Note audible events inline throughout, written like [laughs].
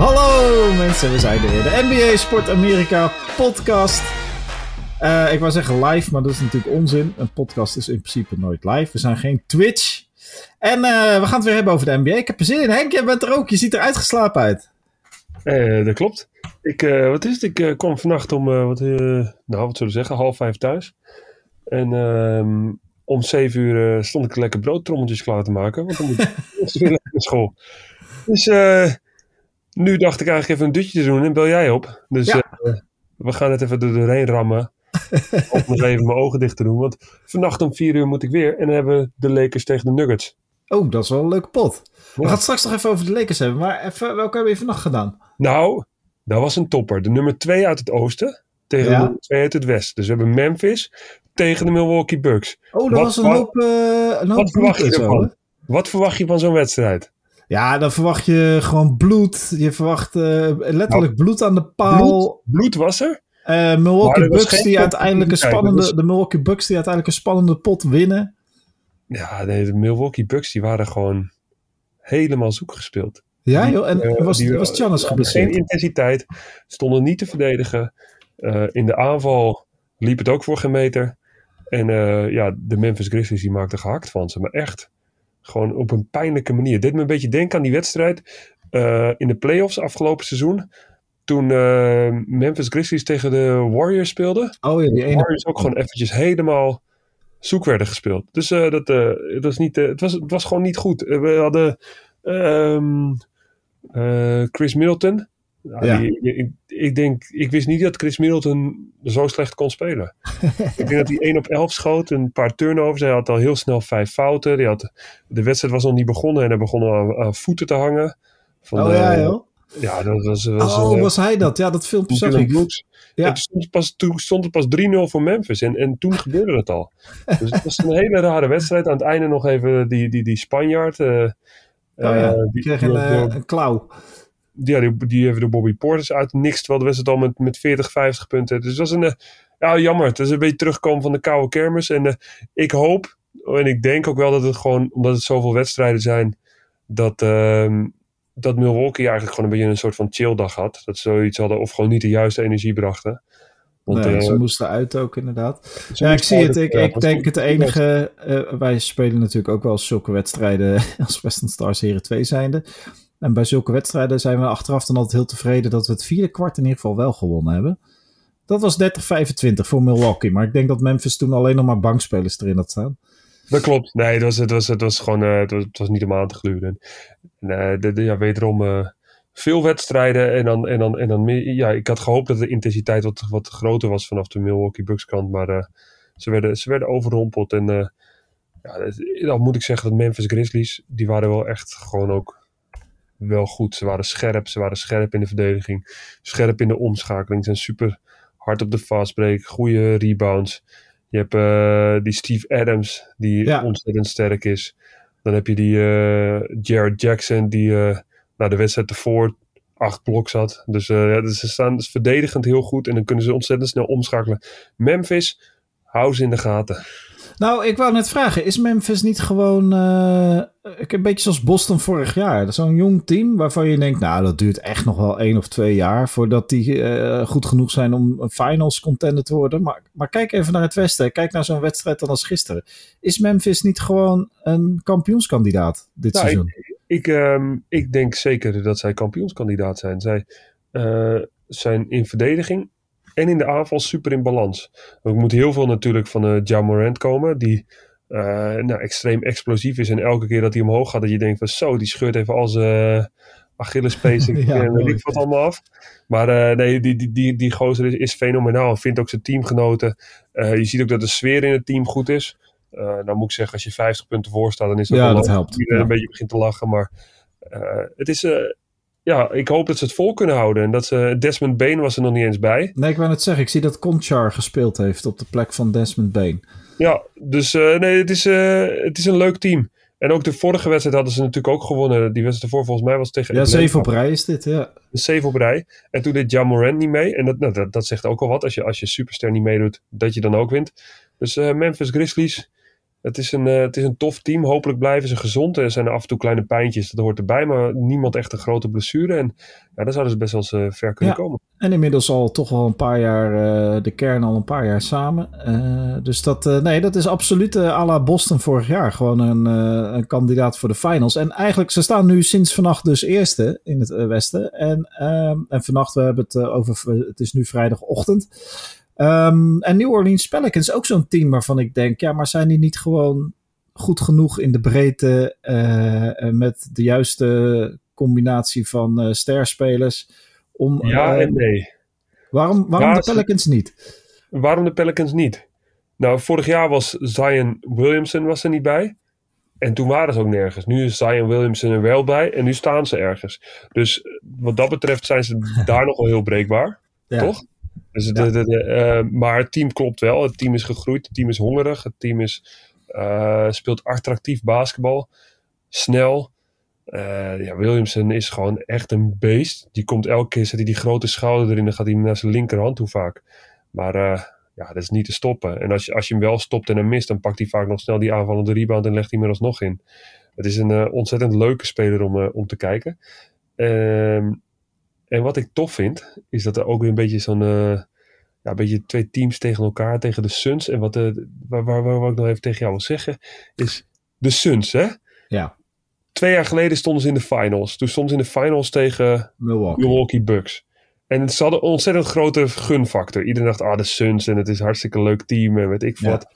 Hallo mensen, we zijn er weer. De NBA Sport Amerika podcast. Uh, ik wou zeggen live, maar dat is natuurlijk onzin. Een podcast is in principe nooit live. We zijn geen Twitch. En uh, we gaan het weer hebben over de NBA. Ik heb er zin in. Henk, jij bent er ook. Je ziet er uitgeslapen uit. Uh, dat klopt. Ik, wat is het? Ik kwam vannacht om, wat, nou wat zullen we zeggen, half vijf thuis. En ehm, om zeven uur stond ik lekker broodtrommeltjes klaar te maken. Want dan moet ik [laughs] weer naar school. Dus nu dacht ik eigenlijk even een dutje te doen en bel jij op. Dus ja. uh, we gaan het even er doorheen rammen. [laughs] om nog even mijn ogen dicht te doen. Want vannacht om vier uur moet ik weer. En dan hebben we de Lakers tegen de Nuggets. Oh, dat is wel een leuke pot. We gaan het straks nog even over de Lakers hebben. Maar even, welke hebben we vannacht gedaan? Nou, dat was een topper. De nummer twee uit het oosten tegen de nummer twee uit het westen. Dus we hebben Memphis tegen de Milwaukee Bucks. Oh, dat was een hoop, uh, een hoop wat verwacht je ervan? Wat verwacht je van zo'n wedstrijd? Ja, dan verwacht je gewoon bloed. Je verwacht uh, letterlijk nou, bloed aan de paal. Bloed, bloed was er? Uh, Milwaukee Bucks die uiteindelijk een spannende, de Milwaukee Bucks die uiteindelijk een spannende pot winnen. Ja, nee, de Milwaukee Bucks die waren gewoon helemaal zoek gespeeld. Ja, joh, en uh, was, die, was Giannis geblesseerd? Geen intensiteit, stonden niet te verdedigen. Uh, in de aanval liep het ook voor geen meter. En ja, de Memphis Grizzlies die maakten gehakt van ze, maar echt. Gewoon op een pijnlijke manier. Dit me een beetje denken aan die wedstrijd uh, in de playoffs afgelopen seizoen. Toen uh, Memphis Grizzlies tegen de Warriors speelden. Oh ja, die ene. Warriors ook gewoon eventjes helemaal zoek werden gespeeld. Dus uh, dat, dat was niet, het, was, het was gewoon niet goed. we hadden um, Chris Middleton. Ja, Die, ik, ik, denk, ik wist niet dat Chris Middleton zo slecht kon spelen. [laughs] ik denk dat hij 1 op 11 schoot, een paar turnovers. Hij had al heel snel vijf fouten. Die had, de wedstrijd was nog niet begonnen en hij begon al aan, aan voeten te hangen. Van, oh ja, joh. Ja, dat was... was oh, uh, was hij dat? Ja, dat filmpje zag ik. Ja. toen, stond pas, toen stond het pas 3-0 voor Memphis en, en toen gebeurde het al. Dus het was een hele rare wedstrijd. Aan het einde nog even die, die, die Spanjaard. Uh, oh ja, die kreeg een, een klauw ja, die, die hebben de Bobby Porters uit niks. Terwijl de wedstrijd al met, met 40, 50 punten. Dus dat is een, uh, ja, jammer. Het is een beetje terugkomen van de koude kermis. En uh, ik hoop, en ik denk ook wel dat het gewoon, omdat het zoveel wedstrijden zijn, dat, uh, dat Milwaukee eigenlijk gewoon een beetje een soort van chilldag had. Dat ze zoiets hadden of gewoon niet de juiste energie brachten. Want, nee, ze moesten uit ook inderdaad. Ja, ik zie het. Ik, ik denk het enige... Uh, wij spelen natuurlijk ook wel zulke wedstrijden [laughs] als Western Stars Heren 2 zijnde. En bij zulke wedstrijden zijn we achteraf dan altijd heel tevreden dat we het vierde kwart in ieder geval wel gewonnen hebben. Dat was 30-25 voor Milwaukee. Maar ik denk dat Memphis toen alleen nog maar bankspelers erin had staan. Dat klopt. Nee, het was, het was, het was gewoon uh, was, niet om aan te gluren. En, uh, de, de, ja, wederom uh, veel wedstrijden. En dan, en dan, en dan ja, ik had gehoopt dat de intensiteit wat, wat groter was vanaf de Milwaukee Bucks kant. Maar ze, werden, ze werden overrompeld. En ja, dan moet ik zeggen dat Memphis Grizzlies, die waren wel echt gewoon ook wel goed. Ze waren scherp, ze waren scherp in de verdediging, scherp in de omschakeling, zijn super hard op de fastbreak, goede rebounds. Je hebt uh, die Steve Adams, die ja. ontzettend sterk is. Dan heb je die uh, Jared Jackson, die uh, nou, de wedstrijd ervoor acht bloks had. Dus, ja, dus ze staan dus verdedigend heel goed en dan kunnen ze ontzettend snel omschakelen. Memphis, hou ze in de gaten. Nou, ik wou net vragen, is Memphis niet gewoon uh, een beetje zoals Boston vorig jaar? Zo'n jong team waarvan je denkt, nou, dat duurt echt nog wel één of twee jaar voordat die uh, goed genoeg zijn om een finals contender te worden. Maar, maar kijk even naar het Westen, kijk naar zo'n wedstrijd dan als gisteren. Is Memphis niet gewoon een kampioenskandidaat dit nou, seizoen? Ik, ik, um, ik, denk zeker dat zij kampioenskandidaat zijn. Zij uh, zijn in verdediging en in de aanval super in balans. Er moet heel veel natuurlijk van uh, Ja Morant komen, die uh, nou, extreem explosief is. En elke keer dat hij omhoog gaat, dat je denkt van zo, die scheurt even als uh, Achillespees [laughs] en ja, weet ik wat allemaal af. Maar uh, nee, die, die, die, die gozer is, is fenomenaal. Vindt ook zijn teamgenoten. Je ziet ook dat de sfeer in het team goed is. Dan moet ik zeggen, als je 50 punten voor staat, dan is dat ja, wel dat helpt. Iedereen ja. een beetje begint te lachen. Maar het is ja, ik hoop dat ze het vol kunnen houden. En dat ze, Desmond Bain was er nog niet eens bij. Nee, ik wou net zeggen, ik zie dat Conchar gespeeld heeft op de plek van Desmond Bain. Ja, dus uh, nee, het is, uh, het is een leuk team. En ook de vorige wedstrijd hadden ze natuurlijk ook gewonnen. Die wedstrijd ervoor volgens mij was tegen... Ja, zeven op rij is dit, ja. Zeven op rij. En toen deed Jamoran niet mee. En dat, nou, dat, dat, zegt ook al wat. Als je, als je superster niet meedoet, dat je dan ook wint. Dus uh, Memphis Grizzlies, Het is, een, het is een tof team. Hopelijk blijven ze gezond. Er zijn af en toe kleine pijntjes, dat hoort erbij. Maar niemand echt een grote blessure. En ja, daar zouden ze best wel eens ver kunnen komen. En inmiddels al toch wel een paar jaar, de kern al een paar jaar samen. dus dat, nee, dat is absoluut à la Boston vorig jaar. Gewoon een, een kandidaat voor de finals. En eigenlijk, ze staan nu sinds vannacht dus eerste in het westen. En, ehm, en vannacht, we hebben het over, het is nu vrijdagochtend. Um, en New Orleans Pelicans ook zo'n team waarvan ik denk, ja, maar zijn die niet gewoon goed genoeg in de breedte uh, met de juiste combinatie van uh, sterspelers? Om, ja en nee. Waarom, waarom de Pelicans niet? Waarom de Pelicans niet? Nou, vorig jaar was Zion Williamson was er niet bij. En toen waren ze ook nergens. Nu is Zion Williamson er wel bij en nu staan ze ergens. Dus wat dat betreft zijn ze [laughs] daar nog wel heel breekbaar. Ja. Toch? Dus de, de, de, uh, maar het team klopt wel. Het team is gegroeid. Het team is hongerig. Het team is, uh, speelt attractief basketbal. Snel. Uh, ja, Williamson is gewoon echt een beest. Die komt elke keer, zet hij die grote schouder erin. Dan gaat hij naar zijn linkerhand toe vaak. Maar ja, dat is niet te stoppen. En als je, als je hem wel stopt en hem mist, dan pakt hij vaak nog snel die aanvallende rebound en legt hij hem er alsnog in. Het is een ontzettend leuke speler om, om te kijken. Ehm en wat ik tof vind, is dat er ook weer een beetje zo'n. Uh, ja, een beetje twee teams tegen elkaar, tegen de Suns. En wat, uh, waar, waar, waar, ik nog even tegen jou wil zeggen, is de Suns, hè? Ja. Twee jaar geleden stonden ze in de finals. Toen stonden ze in de finals tegen Milwaukee, Milwaukee Bucks. En ze hadden een ontzettend grote gunfactor. Iedereen dacht, ah, de Suns en het is een hartstikke leuk team en weet ik ja. wat.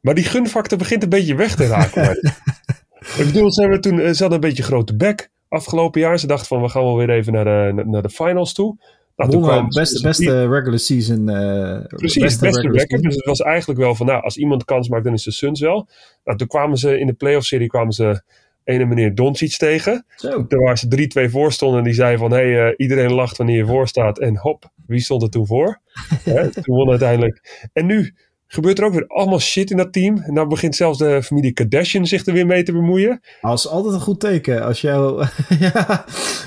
Maar die gunfactor begint een beetje weg te raken. [laughs] ik bedoel, ze, hebben toen, ze hadden een beetje grote bek afgelopen jaar. Ze dachten van we gaan wel weer even naar de, naar de finals toe. Nou, toen kwam, beste, beste regular season. Uh, Precies, beste, beste record. Dus het was eigenlijk wel van, nou, als iemand kans maakt, dan is de Suns wel. Nou, toen kwamen ze in de playoff serie kwamen ze ene meneer Doncic tegen. Zo. Toen waren ze 3-2 voor stonden en die zei van, hé, hey, uh, iedereen lacht wanneer je voor staat. En hop, wie stond er toen voor? [laughs] He, toen won uiteindelijk. En nu gebeurt er ook weer allemaal shit in dat team. En dan begint zelfs de familie Kardashian zich er weer mee te bemoeien. Dat is altijd een goed teken. Als, jou, [laughs] ja,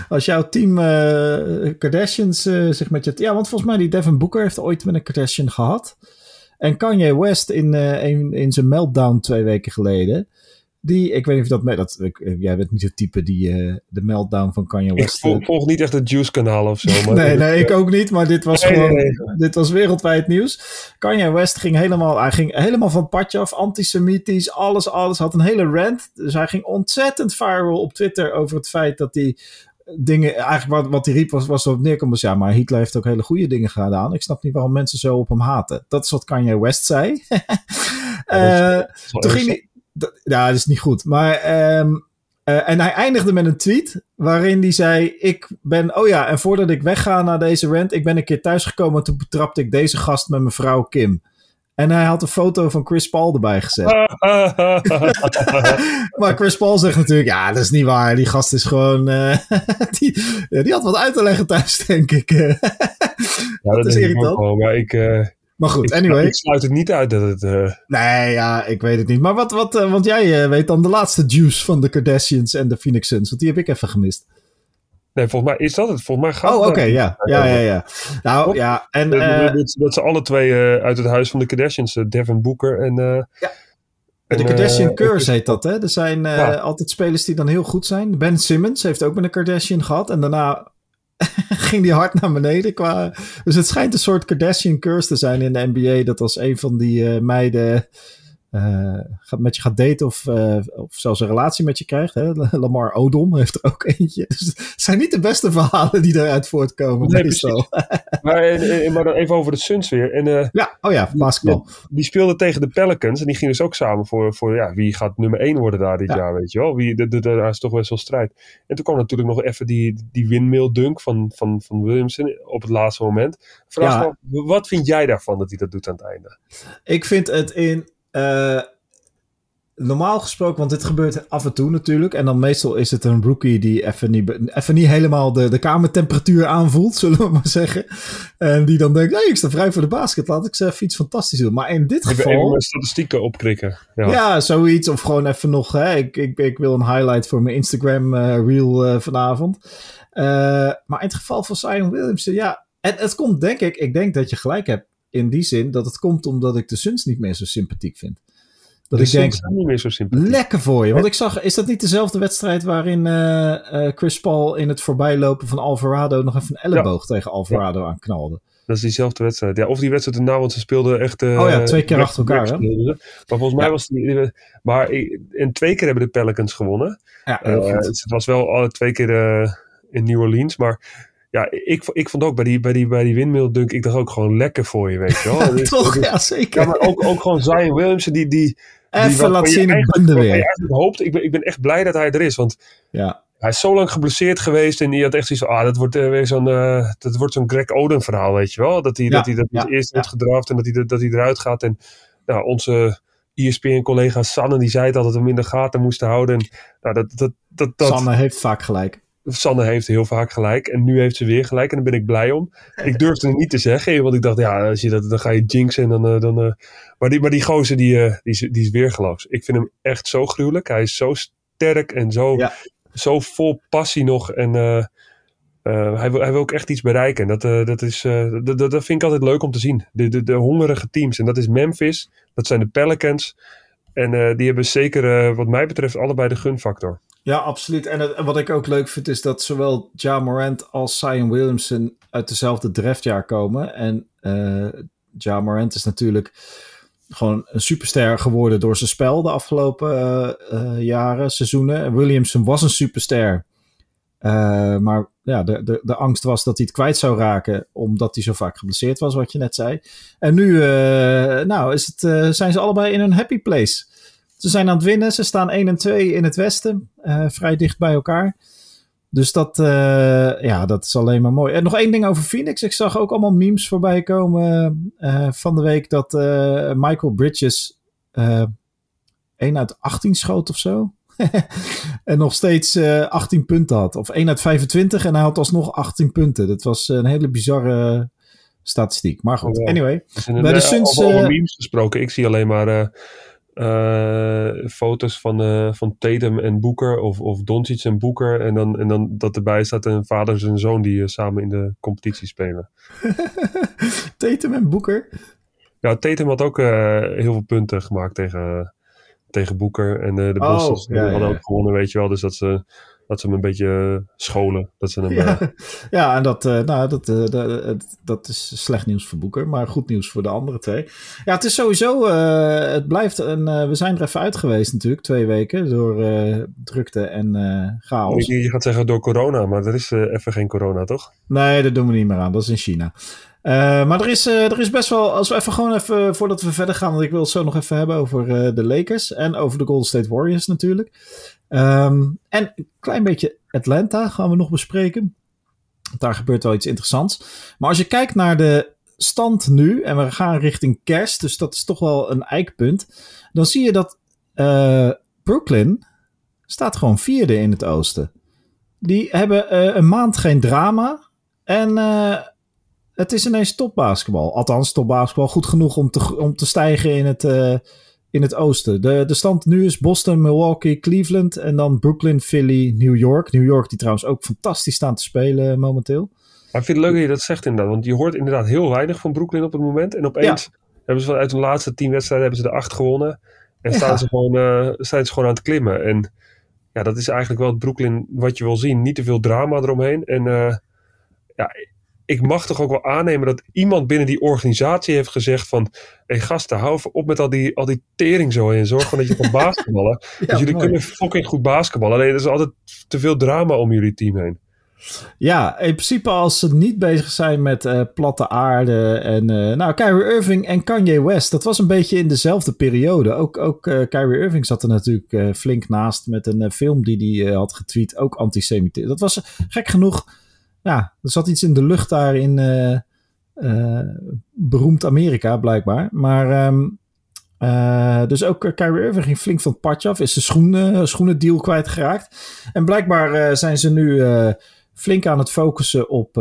als jouw team uh, Kardashians zich met je... Ja, want volgens mij die Devin Booker heeft ooit met een Kardashian gehad. En Kanye West in, in, in zijn meltdown twee weken geleden... Die, ik weet niet of dat... dat ik, jij bent niet het type die uh, de meltdown van Kanye West... Ik volg, volg niet echt het Juice-kanaal of zo. [laughs] Maar nee, nee, ik ook niet. Maar dit was nee, gewoon... Nee, nee. Dit was wereldwijd nieuws. Kanye West ging helemaal... Hij ging helemaal van padje af. Antisemitisch. Alles, alles. Had een hele rant. Dus hij ging ontzettend viral op Twitter over het feit dat hij dingen, eigenlijk wat, wat hij riep was, was erop neerkomen. Dus ja, maar Hitler heeft ook hele goede dingen gedaan. Ik snap niet waarom mensen zo op hem haten. Dat is wat Kanye West zei. [laughs] uh, toen ging hij, ja, dat is niet goed. Maar, um, uh, en hij eindigde met een tweet waarin hij zei: Ik ben, oh ja, en voordat ik wegga naar deze rant, ik ben een keer thuisgekomen. Toen betrapte ik deze gast met mijn vrouw Kim. En hij had een foto van Chris Paul erbij gezet. [laughs] maar Chris Paul zegt natuurlijk: Ja, dat is niet waar. Die gast is gewoon. Uh, [laughs] die, die had wat uit te leggen thuis, denk ik. [laughs] ja, dat, dat is irritant. Wel, maar ik. Uh... Maar goed, ik, anyway. Ik sluit het niet uit dat het... Uh... Nee, ja, ik weet het niet. Maar wat, wat uh, want jij uh, weet dan de laatste juice van de Kardashians en de Phoenix Suns. Want die heb ik even gemist. Nee, volgens mij is dat het. Volgens mij gaat Oh, oké, okay, ja. Ja, ja, ja. Nou, ja. En, dat, dat ze alle twee uit het huis van de Kardashians, Devin Booker en... ja. De Kardashian Curse heet dat, hè? Er zijn ja. altijd spelers die dan heel goed zijn. Ben Simmons heeft ook met een Kardashian gehad. En daarna [laughs] ging die hard naar beneden. Qua... Dus het schijnt een soort Kardashian curse te zijn in de NBA. Dat als een van die uh, meiden gaat, met je gaat daten of, uh, of zelfs een relatie met je krijgt. Hè? [laughs] Lamar Odom heeft er ook eentje. [laughs] Dus het zijn niet de beste verhalen die eruit voortkomen. Nee, meestal. [laughs] maar, maar dan even over de Suns weer. En, ja, oh ja, basketbal. Die, die speelden tegen de Pelicans en die gingen dus ook samen voor, voor ja, wie gaat nummer 1 worden daar dit ja. jaar, weet je wel. Wie, de, de, de, daar is toch best wel strijd. En toen kwam natuurlijk nog even die, die windmill dunk van, van, van Williamson op het laatste moment. Vraag ja. wat vind jij daarvan dat hij dat doet aan het einde? Ik vind het in uh, normaal gesproken, want dit gebeurt af en toe natuurlijk. En dan meestal is het een rookie die even niet, even niet helemaal de, de kamertemperatuur aanvoelt, [laughs] zullen we maar zeggen. En die dan denkt, hey, ik sta vrij voor de basket, laat ik ze even iets fantastisch doen. Maar in dit geval... Even statistieken opkrikken. Ja. ja. zoiets. Of gewoon even nog, hè, ik, ik, ik wil een highlight voor mijn Instagram uh, reel uh, vanavond. Uh, maar in het geval van Zion Williamson, ja, het, het komt denk ik, ik denk dat je gelijk hebt in die zin dat het komt omdat ik de Suns niet meer zo sympathiek vind. Dat ik denk, niet meer zo lekker voor je. Want ik zag, is dat niet dezelfde wedstrijd waarin uh, Chris Paul in het voorbijlopen van Alvarado nog even een elleboog tegen Alvarado ja. aanknalde? Dat is diezelfde wedstrijd. Ja, of die wedstrijd erna, want ze speelden echt... Uh, oh ja, twee keer achter elkaar, hè? Maar volgens mij was die... Maar en twee keer hebben de Pelicans gewonnen. Ja, uh, het was wel alle twee keer in New Orleans, maar ja, ik, ik vond ook bij die, bij die, bij die windmill dunk, ik dacht ook gewoon lekker voor je, weet je wel. [laughs] Dus, Toch, ja zeker. Ja, maar ook, ook gewoon Zion Williamson, die... die Even laat zien, ik ben er weer. hoopt, ik ben, ik ben echt blij dat hij er is, want ja. hij is zo lang geblesseerd geweest en die had echt zoiets van, ah, dat wordt uh, weer zo'n uh, dat wordt zo'n Greg Oden verhaal, weet je wel. Dat hij, dat, hij, dat hij eerst wordt gedraft en dat hij, dat hij eruit gaat en nou, onze... ESPN-collega Sanne, die zei dat het hem in de gaten moesten houden. En, nou, dat, dat, dat, dat, Sanne heeft vaak gelijk. Sanne heeft heel vaak gelijk. En nu heeft ze weer gelijk. En daar ben ik blij om. [laughs] Ik durfde het niet te zeggen. Want ik dacht, ja, als je dat, dan ga je jinxen. En dan, eh, dan, uh, maar, die, maar die gozer, die, uh, die, is, die is weergeloos. Ik vind hem echt zo gruwelijk. Hij is zo sterk en zo, zo vol passie nog. En hij, wil, hij wil ook echt iets bereiken. Dat, dat, is, dat, dat vind ik altijd leuk om te zien. De, de, de hongerige teams. En dat is Memphis. Dat zijn de Pelicans. En die hebben zeker, wat mij betreft, allebei de gunfactor. Ja, absoluut. En, wat ik ook leuk vind is dat zowel Ja Morant als Zion Williamson uit dezelfde draftjaar komen. En uh, Ja Morant is natuurlijk gewoon een superster geworden door zijn spel de afgelopen uh, jaren, seizoenen. Williamson was een superster. maar ja, de, de, de angst was dat hij het kwijt zou raken, omdat hij zo vaak geblesseerd was, wat je net zei. En nu nou, is het, zijn ze allebei in een happy place. Ze zijn aan het winnen. Ze staan 1 en 2 in het westen. Uh, vrij dicht bij elkaar. Dus dat, uh, ja, dat is alleen maar mooi. En nog één ding over Phoenix. Ik zag ook allemaal memes voorbij komen uh, van de week dat Michael Bridges 1 uit 18 schoot of zo. [laughs] en nog steeds 18 punten had. Of 1 uit 25 en hij had alsnog 18 punten. Dat was een hele bizarre statistiek. Maar goed, anyway. Bij de Suns... Over memes gesproken. Ik zie alleen maar uh, foto's van, uh, van Tatum en Boeker of, of Doncic en Boeker. En dan, en dan dat erbij staat een vader en zoon die uh, samen in de competitie spelen. [laughs] Tatum en Boeker? Ja, Tatum had ook heel veel punten gemaakt tegen, tegen Boeker. En de Boston oh, ja, hadden ook gewonnen, weet je wel. Dus dat ze dat ze hem een beetje eh, scholen. Dat ze hem, ja, uh... [laughs] ja, en dat, uh, nou, dat, uh, dat, dat is slecht nieuws voor Boeker, maar goed nieuws voor de andere twee. Ja, het is sowieso, het blijft een, we zijn er even uit geweest natuurlijk, twee weken, door drukte en chaos. Je, je gaat zeggen door corona, maar er is even geen corona, toch? Nee, dat doen we niet meer aan, dat is in China. Maar er is, er is best wel, als we even gewoon even, voordat we verder gaan, want ik wil het zo nog even hebben over de Lakers en over de Golden State Warriors natuurlijk. Um, en een klein beetje Atlanta gaan we nog bespreken. Daar gebeurt wel iets interessants. Maar als je kijkt naar de stand nu, en we gaan richting kerst, dus dat is toch wel een eikpunt. Dan zie je dat Brooklyn staat gewoon vierde in het oosten. Die hebben een maand geen drama. En het is ineens topbasketbal. Althans, topbasketbal goed genoeg om te, om te stijgen in het in het oosten. De, de stand nu is Boston, Milwaukee, Cleveland en dan Brooklyn, Philly, New York. New York die trouwens ook fantastisch staan te spelen momenteel. Maar ik vind het leuk dat je dat zegt inderdaad, want je hoort inderdaad heel weinig van Brooklyn op het moment. En opeens hebben ze uit de laatste tien wedstrijden hebben ze de acht gewonnen. En staan, ze gewoon, uh, staan ze gewoon aan het klimmen. En ja, dat is eigenlijk wel het Brooklyn wat je wil zien. Niet te veel drama eromheen. En uh, ja, ik mag toch ook wel aannemen dat iemand binnen die organisatie heeft gezegd van... Hé hey gasten, hou op met al die, al die tering zo en zorg gewoon dat je kan [laughs] basketballen. ja, dus jullie kunnen fucking goed basketballen. Alleen er is altijd te veel drama om jullie team heen. Ja, in principe als ze niet bezig zijn met uh, platte aarde en... Uh, nou, Kyrie Irving en Kanye West, dat was een beetje in dezelfde periode. Ook, ook uh, Kyrie Irving zat er natuurlijk flink naast met een film die hij had getweet, ook antisemitisch. Dat was gek genoeg ja, er zat iets in de lucht daar in uh, uh, beroemd Amerika, blijkbaar. Maar um, uh, dus ook Kyrie Irving ging flink van het padje af. Is de schoenen, schoenendeal kwijtgeraakt. En blijkbaar zijn ze nu flink aan het focussen op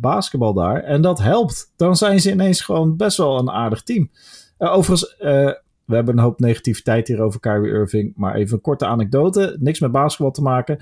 basketbal daar. En dat helpt. Dan zijn ze ineens gewoon best wel een aardig team. overigens, we hebben een hoop negativiteit hier over Kyrie Irving. Maar even een korte anekdote. Niks met basketbal te maken.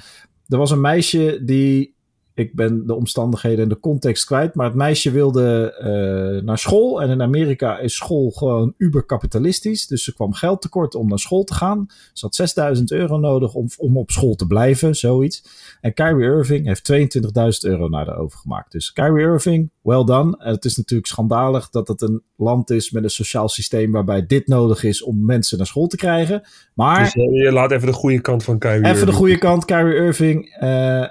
Er was een meisje die ik ben de omstandigheden en de context kwijt. Maar het meisje wilde uh, naar school. En in Amerika is school gewoon uberkapitalistisch. Dus ze kwam geld tekort om naar school te gaan. Ze had 6000 euro nodig om, om op school te blijven, zoiets. En Kyrie Irving heeft 22.000 euro naar de overgemaakt. Dus Kyrie Irving, well done. En het is natuurlijk schandalig dat het een land is met een sociaal systeem waarbij dit nodig is om mensen naar school te krijgen. Maar. Dus je laat even de goede kant van Kyrie Even Irving. de goede kant. Kyrie Irving uh, uh,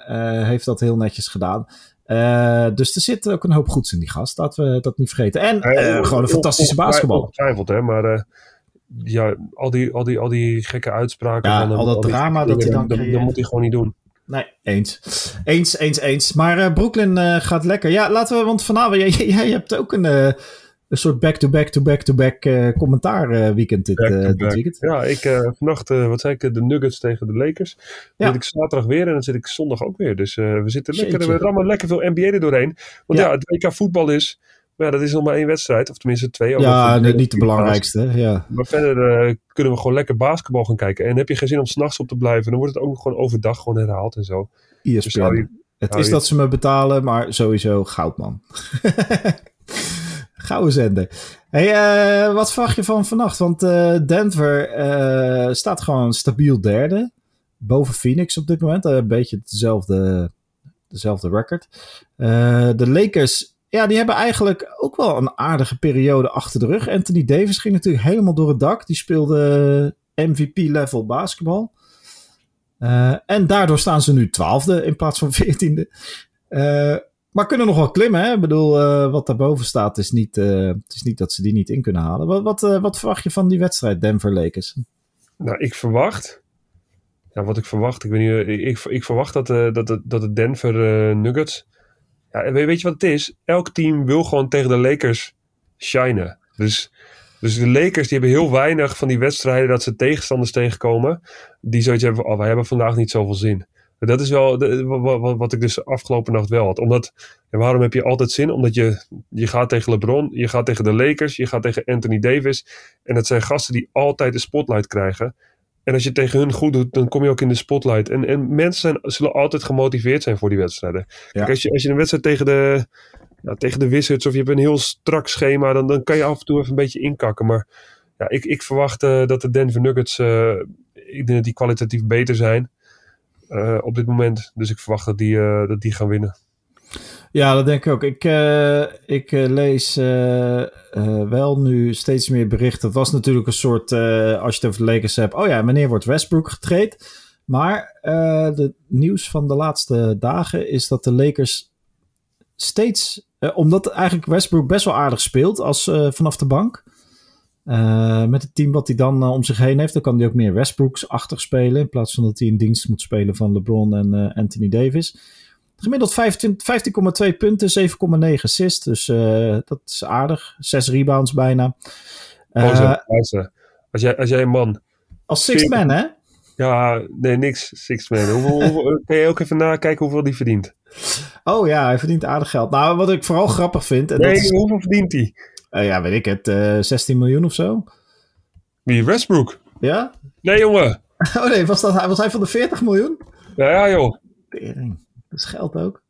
heeft dat heel netjes gedaan. Uh, dus er zit ook een hoop goeds in die gast. Laten we dat niet vergeten. En gewoon een fantastische basketbal. Ongetwijfeld, hè, maar ja, al die, al, die, al die gekke uitspraken. Ja, al dat drama dat hij dan Dat moet hij gewoon niet doen. Nee, eens. Eens, eens, eens. Maar uh, Brooklyn uh, gaat lekker. Ja, laten we, want vanavond, [laughs] jij, jij hebt ook een, uh, een soort back-to-back-to-back-to-back commentaar weekend dit, dit, weekend. Ja, ik vannacht, wat zei ik, de Nuggets tegen de Lakers. Dan zit ik zaterdag weer en dan zit ik zondag ook weer. Dus we zitten lekker, we rammen lekker veel NBA er doorheen. Want ja, ja het WK voetbal is maar ja, dat is nog maar één wedstrijd, of tenminste twee. Ja, nee, niet de belangrijkste. Ja. Maar verder uh, kunnen we gewoon lekker basketbal gaan kijken. En heb je geen zin om s'nachts op te blijven, dan wordt het ook gewoon overdag gewoon herhaald en zo. ESPN. Dus het is dat ze me betalen, maar sowieso goud, man. [laughs] Gouden zender. Hey, uh, wat verwacht je van vannacht? Want uh, Denver staat gewoon stabiel derde. Boven Phoenix op dit moment. een beetje hetzelfde, dezelfde record. de Lakers ja, die hebben eigenlijk ook wel een aardige periode achter de rug. Anthony Davis ging natuurlijk helemaal door het dak. Die speelde MVP-level basketbal. Uh, en daardoor staan ze nu twaalfde in plaats van veertiende. Uh, maar kunnen nog wel klimmen. Hè? Ik bedoel, uh, wat daarboven staat is niet, het is niet dat ze die niet in kunnen halen. Wat, wat, wat verwacht je van die wedstrijd Denver Lakers? Nou, ik verwacht... Ja, wat ik verwacht, ik, weet niet, ik, ik verwacht dat, dat, dat de Denver Nuggets weet je wat het is? Elk team wil gewoon tegen de Lakers shinen. Dus, dus de Lakers die hebben heel weinig van die wedstrijden dat ze tegenstanders tegenkomen. Die zoiets hebben van, oh, wij hebben vandaag niet zoveel zin. Dat is wel wat, wat, ik dus afgelopen nacht wel had. Omdat, en waarom heb je altijd zin? Omdat je, je gaat tegen LeBron, je gaat tegen de Lakers, je gaat tegen Anthony Davis. En dat zijn gasten die altijd de spotlight krijgen. En als je tegen hun goed doet, dan kom je ook in de spotlight. En, en mensen zijn, zullen altijd gemotiveerd zijn voor die wedstrijden. Kijk, als je, als je een wedstrijd tegen de, ja, tegen de Wizards of je hebt een heel strak schema, dan, dan kan je af en toe even een beetje inkakken. Maar ja, ik, ik verwacht uh, dat de Denver Nuggets, uh, ik denk dat die kwalitatief beter zijn uh, op dit moment. Dus ik verwacht dat die, dat die gaan winnen. Ja, dat denk ik ook. Ik, uh, ik uh, lees uh, wel nu steeds meer berichten. Het was natuurlijk een soort, als je het over de Lakers hebt, oh ja, wanneer wordt Westbrook getraind? Maar het nieuws van de laatste dagen is dat de Lakers steeds, omdat eigenlijk Westbrook best wel aardig speelt als vanaf de bank. met het team wat hij dan om zich heen heeft, dan kan hij ook meer Westbrooks-achtig spelen. In plaats van dat hij in dienst moet spelen van LeBron en Anthony Davis. Gemiddeld 15,2 punten, 7,9 assists. Dus uh, dat is aardig. 6 rebounds bijna. Uh, als, jij, als jij een man... Als sixth man, hè? Ja, nee, niks sixth man. Hoeveel, hoeveel, [laughs] kan je ook even nakijken hoeveel die verdient? Oh ja, hij verdient aardig geld. Nou, wat ik vooral grappig vind... En nee, dat is, hoeveel verdient hij? Uh, ja, weet ik het. Uh, 16 miljoen of zo. Wie, Westbrook? Ja? Nee, jongen. [laughs] Oh nee, was, dat, was hij van de 40 miljoen? Ja, ja joh. Tering. Dat is geld ook.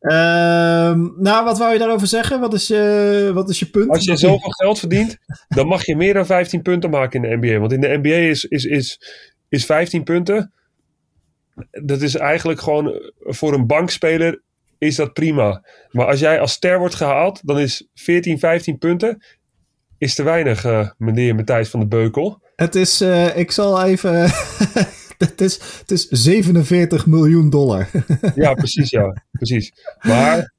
Um, nou, wat wou je daarover zeggen? Wat is, je, wat is je punt? Als je zoveel geld verdient, dan mag je meer dan 15 punten maken in de NBA. Want in de NBA is, is, is, is 15 punten. Dat is eigenlijk gewoon voor een bankspeler is dat prima. Maar als jij als ster wordt gehaald, dan is 14, 15 punten is te weinig, uh, meneer Matthijs van de Beukel. Het is, uh, ik zal even [laughs] [laughs] het, is, het is 47 miljoen dollar. [laughs] ja, precies, ja. Precies. Maar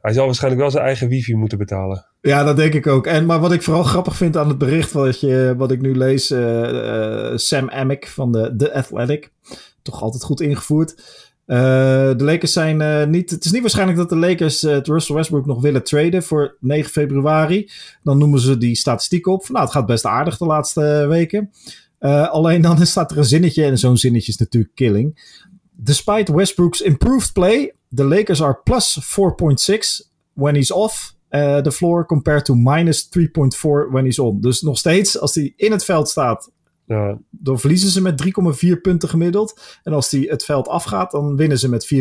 hij zal waarschijnlijk wel zijn eigen wifi moeten betalen. Ja, dat denk ik ook. En, maar wat ik vooral grappig vind aan het bericht wat, je, wat ik nu lees... Uh, uh, Sam Amick van de The Athletic. Toch altijd goed ingevoerd. Uh, de Lakers zijn niet... Het is niet waarschijnlijk dat de Lakers het Russell Westbrook nog willen traden voor 9 februari. Dan noemen ze die statistiek op. nou, het gaat best aardig de laatste weken. Uh, alleen dan staat er een zinnetje, en zo'n zinnetje is natuurlijk killing. Despite Westbrook's improved play, the Lakers are plus 4.6 when he's off uh, the floor compared to minus 3.4 when he's on. Dus nog steeds, als hij in het veld staat, Ja. Dan verliezen ze met 3,4 punten gemiddeld. En als die het veld afgaat, dan winnen ze met 4,6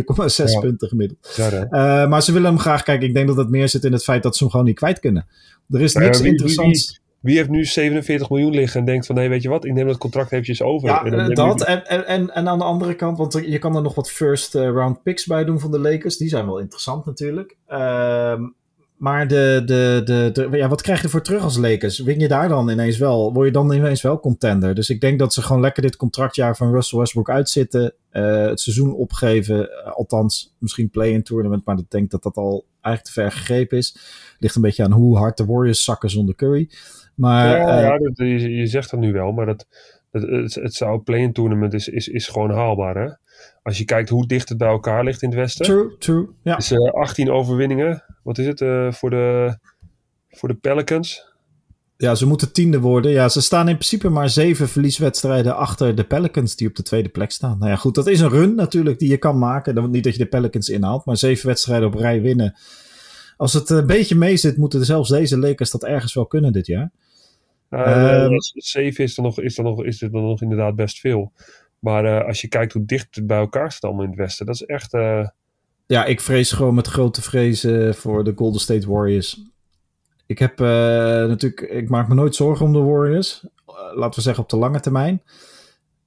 punten gemiddeld. Ja, maar ze willen hem graag kijken. Ik denk dat het meer zit in het feit dat ze hem gewoon niet kwijt kunnen. Er is niks interessants. Wie heeft nu 47 miljoen liggen en denkt van, hé, weet je wat, ik neem dat contract eventjes over. Ja, en dat. En, en, en aan de andere kant, want je kan er nog wat first eh, round picks bij doen van de Lakers. Die zijn wel interessant natuurlijk. Ehm, maar de, de, de, de, ja, wat krijg je ervoor terug als Lakers? Win je daar dan ineens wel? Word je dan ineens wel contender? Dus ik denk dat ze gewoon lekker dit contractjaar van Russell Westbrook uitzitten. Uh, het seizoen opgeven. Uh, althans, misschien play-in tournament. Maar ik denk dat dat al eigenlijk te ver gegrepen is. Ligt een beetje aan hoe hard de Warriors zakken zonder Curry. Maar, ja, ja dat, je, je, zegt dat nu wel, maar dat, dat het, het zou play-in tournament is, is, is gewoon haalbaar. Hè? Als je kijkt hoe dicht het bij elkaar ligt in het Westen. True, true. Ja. Dus uh, 18 overwinningen. Wat is het uh, voor, de, voor de Pelicans? Ja, ze moeten tiende worden. Ja, ze staan in principe maar zeven verlieswedstrijden achter de Pelicans die op de tweede plek staan. Nou ja, goed, dat is een run natuurlijk die je kan maken. Dan niet dat je de Pelicans inhaalt, maar zeven wedstrijden op rij winnen. Als het een beetje mee zit, moeten zelfs deze Lakers dat ergens wel kunnen dit jaar. Uh, um, 7 is er, nog, is, er nog, is er nog inderdaad best veel. Maar uh, als je kijkt hoe dicht het bij elkaar staat allemaal in het westen, dat is echt... Uh... Ja, ik vrees gewoon met grote vrezen voor de Golden State Warriors. Ik heb natuurlijk... Ik maak me nooit zorgen om de Warriors. laten we zeggen op de lange termijn.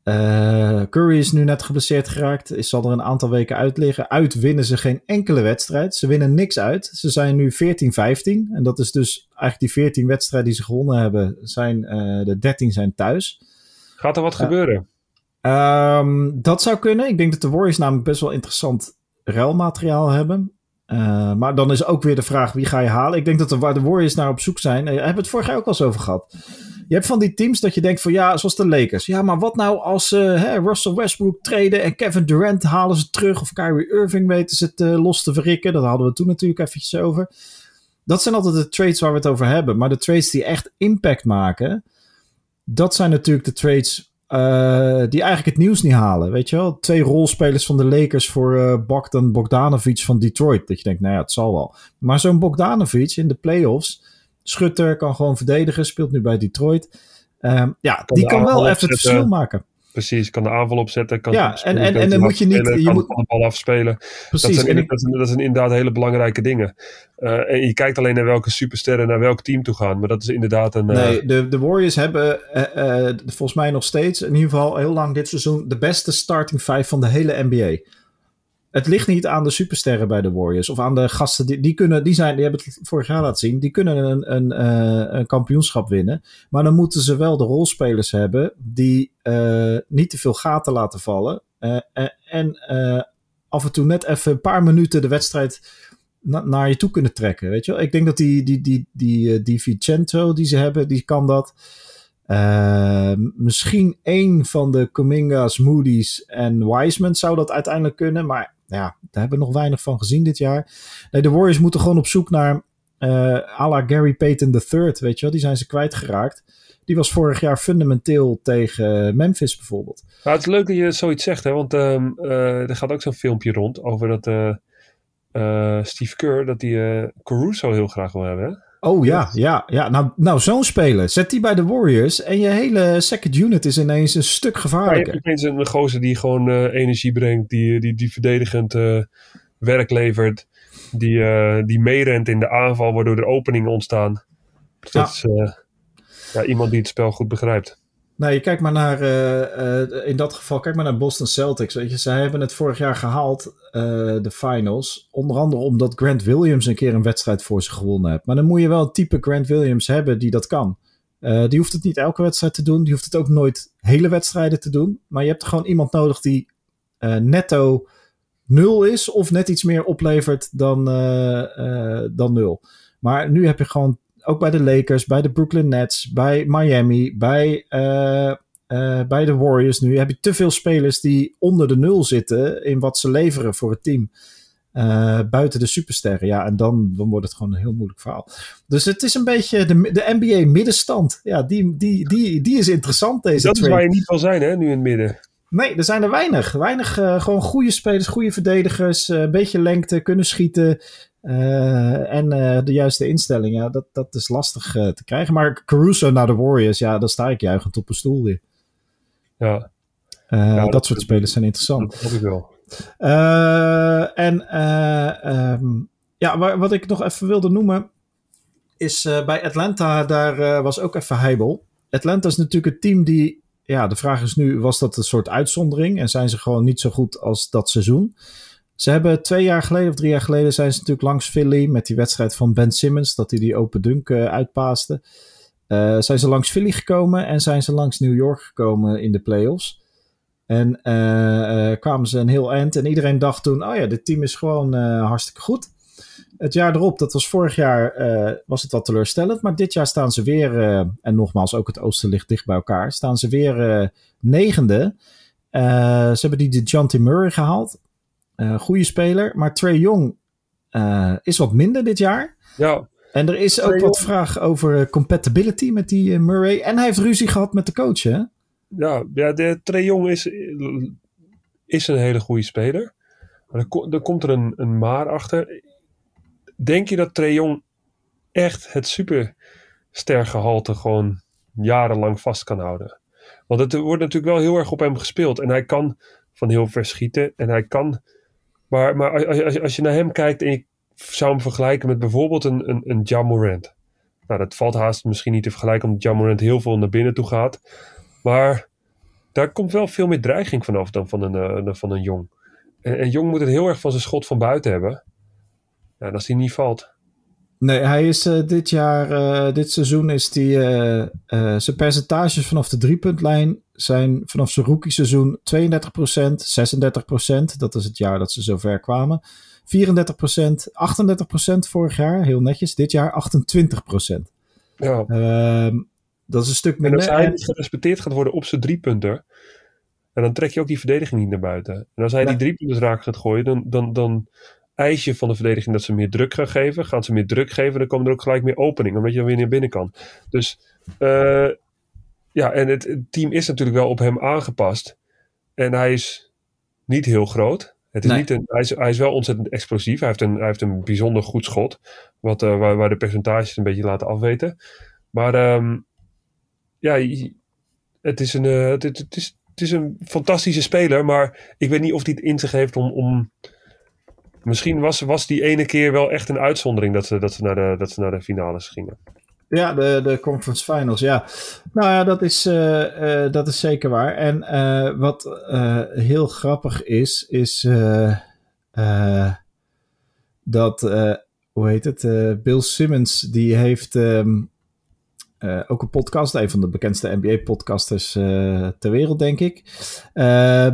Uh, Curry is nu net geblesseerd geraakt. Is zal er een aantal weken uit liggen. Uit winnen ze geen enkele wedstrijd. Ze winnen niks uit. Ze zijn nu 14-15. En dat is dus eigenlijk die 14 wedstrijden die ze gewonnen hebben. Zijn, uh, de 13 zijn thuis. Gaat er wat uh, gebeuren? Um, dat zou kunnen. Ik denk dat de Warriors namelijk best wel interessant ruilmateriaal hebben. Uh, maar dan is ook weer de vraag wie ga je halen. Ik denk dat de, waar de Warriors naar op zoek zijn. Daar hebben we het vorig jaar ook al eens over gehad. Je hebt van die teams dat je denkt van ja, zoals de Lakers. Ja, maar wat nou als uh, Russell Westbrook treden en Kevin Durant halen ze terug. Of Kyrie Irving weten ze het uh, los te verrikken. Dat hadden we toen natuurlijk eventjes over. Dat zijn altijd de trades waar we het over hebben. Maar de trades die echt impact maken. Dat zijn natuurlijk de trades uh, die eigenlijk het nieuws niet halen. Weet je wel? Twee rolspelers van de Lakers voor uh, Bogdan Bogdanovic van Detroit. Dat je denkt, nou ja, het zal wel. Maar zo'n Bogdanovic in de playoffs. Schutter kan gewoon verdedigen. Speelt nu bij Detroit. Um, ja, kan die kan wel even het verschil maken. Precies, kan de aanval opzetten. Kan ja, en, en, en dan moet je niet... Je moet de bal afspelen. Precies. Dat zijn, ik, dat, zijn, dat zijn inderdaad hele belangrijke dingen. Uh, en je kijkt alleen naar welke supersterren naar welk team toe gaan. Maar dat is inderdaad een... Uh... Nee, de, de Warriors hebben uh, volgens mij nog steeds, in ieder geval heel lang dit seizoen, de beste starting five van de hele NBA het ligt niet aan de supersterren bij de Warriors. Of aan de gasten. Die, die, kunnen, die, zijn, die hebben het vorig jaar laten zien. Die kunnen een, een, uh, een kampioenschap winnen. Maar dan moeten ze wel de rolspelers hebben. Die uh, niet te veel gaten laten vallen. Uh, en af en toe net even een paar minuten de wedstrijd na, naar je toe kunnen trekken. Weet je wel? Ik denk dat die, die, die, die, die Vicento die ze hebben, die kan dat. Uh, misschien één van de Cominga's, Moody's en Wiseman zou dat uiteindelijk kunnen. Maar ja, daar hebben we nog weinig van gezien dit jaar. Nee, de Warriors moeten gewoon op zoek naar uh, à la Gary Payton III, weet je wel. Die zijn ze kwijtgeraakt. Die was vorig jaar fundamenteel tegen Memphis bijvoorbeeld. Nou, het is leuk dat je zoiets zegt, hè, want um, uh, er gaat ook zo'n filmpje rond over dat uh, Steve Kerr, dat hij Caruso heel graag wil hebben. Hè? Oh ja, ja, ja. Nou, nou zo'n speler. Zet die bij de Warriors en je hele second unit is ineens een stuk gevaarlijker. Ja, je hebt een gozer die gewoon uh, energie brengt, die, die, die verdedigend uh, werk levert, die, uh, die meerent in de aanval, waardoor er openingen ontstaan. Dat ja. is ja, iemand die het spel goed begrijpt. Nou, je kijkt maar naar, uh, uh, in dat geval, kijk maar naar Boston Celtics. Weet je, zij hebben het vorig jaar gehaald, uh, de finals. Onder andere omdat Grant Williams een keer een wedstrijd voor ze gewonnen heeft. Maar dan moet je wel een type Grant Williams hebben die dat kan. die hoeft het niet elke wedstrijd te doen. Die hoeft het ook nooit hele wedstrijden te doen. Maar je hebt gewoon iemand nodig die netto nul is. Of net iets meer oplevert dan, dan nul. Maar nu heb je gewoon ook bij de Lakers, bij de Brooklyn Nets, bij Miami, bij, uh, uh, bij de Warriors nu heb je te veel spelers die onder de nul zitten in wat ze leveren voor het team. Uh, buiten de supersterren. Ja, en dan, dan wordt het gewoon een heel moeilijk verhaal. Dus het is een beetje de, de NBA middenstand. Ja, die, die, die, die is interessant deze Dat trade. is waar je niet van zijn, hè, nu in het midden. Nee, er zijn er weinig. Weinig uh, gewoon goede spelers, goede verdedigers. Uh, een beetje lengte, kunnen schieten. Uh, en de juiste instelling. Ja, dat, dat is lastig te krijgen. Maar Caruso naar de Warriors, ja, dan sta ik juichend op een stoel weer. Ja. ja dat, soort spelers zijn interessant. Dat ik wel. en ehm, ja, wat ik nog even wilde noemen is bij Atlanta, daar was ook even heibel. Atlanta is natuurlijk het team die ja, de vraag is nu, was dat een soort uitzondering en zijn ze gewoon niet zo goed als dat seizoen? Ze hebben twee jaar geleden of drie jaar geleden zijn ze natuurlijk langs Philly met die wedstrijd van Ben Simmons, dat hij die open dunk uh, uitpaaste. Uh, zijn ze langs Philly gekomen en zijn ze langs New York gekomen in de playoffs. En uh, kwamen ze een heel eind en iedereen dacht toen, oh ja, dit team is gewoon hartstikke goed. Het jaar erop, dat was vorig jaar, was het wat teleurstellend. Maar dit jaar staan ze weer, en nogmaals, ook het oosten ligt dicht bij elkaar, staan ze weer negende. ze hebben die DeJounte Murray gehaald. Uh, goede speler. Maar Trey Young uh, is wat minder dit jaar. Ja. En er is ook wat vraag over eh, compatibility met die Murray. En hij heeft ruzie gehad met de coach, hè? Ja, ja de Trey Young is, is een hele goede speler. Maar er, komt er een, een maar achter. Denk je dat Trey Young echt het superstergehalte gewoon jarenlang vast kan houden? Want het wordt natuurlijk wel heel erg op hem gespeeld. En hij kan van heel ver schieten. En hij kan maar, maar als, als je naar hem kijkt en je zou hem vergelijken met bijvoorbeeld een, een, een Ja Morant. Nou, dat valt haast misschien niet te vergelijken omdat Ja Morant heel veel naar binnen toe gaat. Maar daar komt wel veel meer dreiging vanaf dan van een, uh, van een Jong. En, Jong moet het heel erg van zijn schot van buiten hebben. Ja, als die niet valt. Nee, hij is uh, dit jaar, uh, dit seizoen is die, zijn percentages vanaf de driepuntlijn zijn vanaf zijn rookie seizoen 32%, 36%. Dat is het jaar dat ze zover kwamen. 34%, 38% vorig jaar, heel netjes. Dit jaar 28%. Ja. Uh, dat is een stuk minder. En als hij niet gerespecteerd gaat worden op zijn driepunter, en dan trek je ook die verdediging niet naar buiten. En als hij die driepunters raak gaat gooien, dan, dan, dan eis je van de verdediging dat ze meer druk gaan geven. Gaan ze meer druk geven, dan komen er ook gelijk meer opening, omdat je dan weer naar binnen kan. Dus uh, ja, en het, team is natuurlijk wel op hem aangepast. En hij is niet heel groot. Het is niet een, hij, is, hij is wel ontzettend explosief. Hij heeft een, hij heeft een bijzonder goed schot. Wat, uh, waar, waar de percentages een beetje laten afweten. Maar um, ja, het is, een, uh, het, het, is, het is een fantastische speler. Maar ik weet niet of hij het in zich heeft om. om misschien was, was die ene keer wel echt een uitzondering dat ze, dat ze, naar, de, dat ze naar de finales gingen. Ja, de, de conference finals, ja. Nou ja, dat is, uh, uh, dat is zeker waar. En uh, wat heel grappig is, is dat, hoe heet het, Bill Simmons, die heeft um, ook een podcast, een van de bekendste NBA-podcasters ter wereld, denk ik.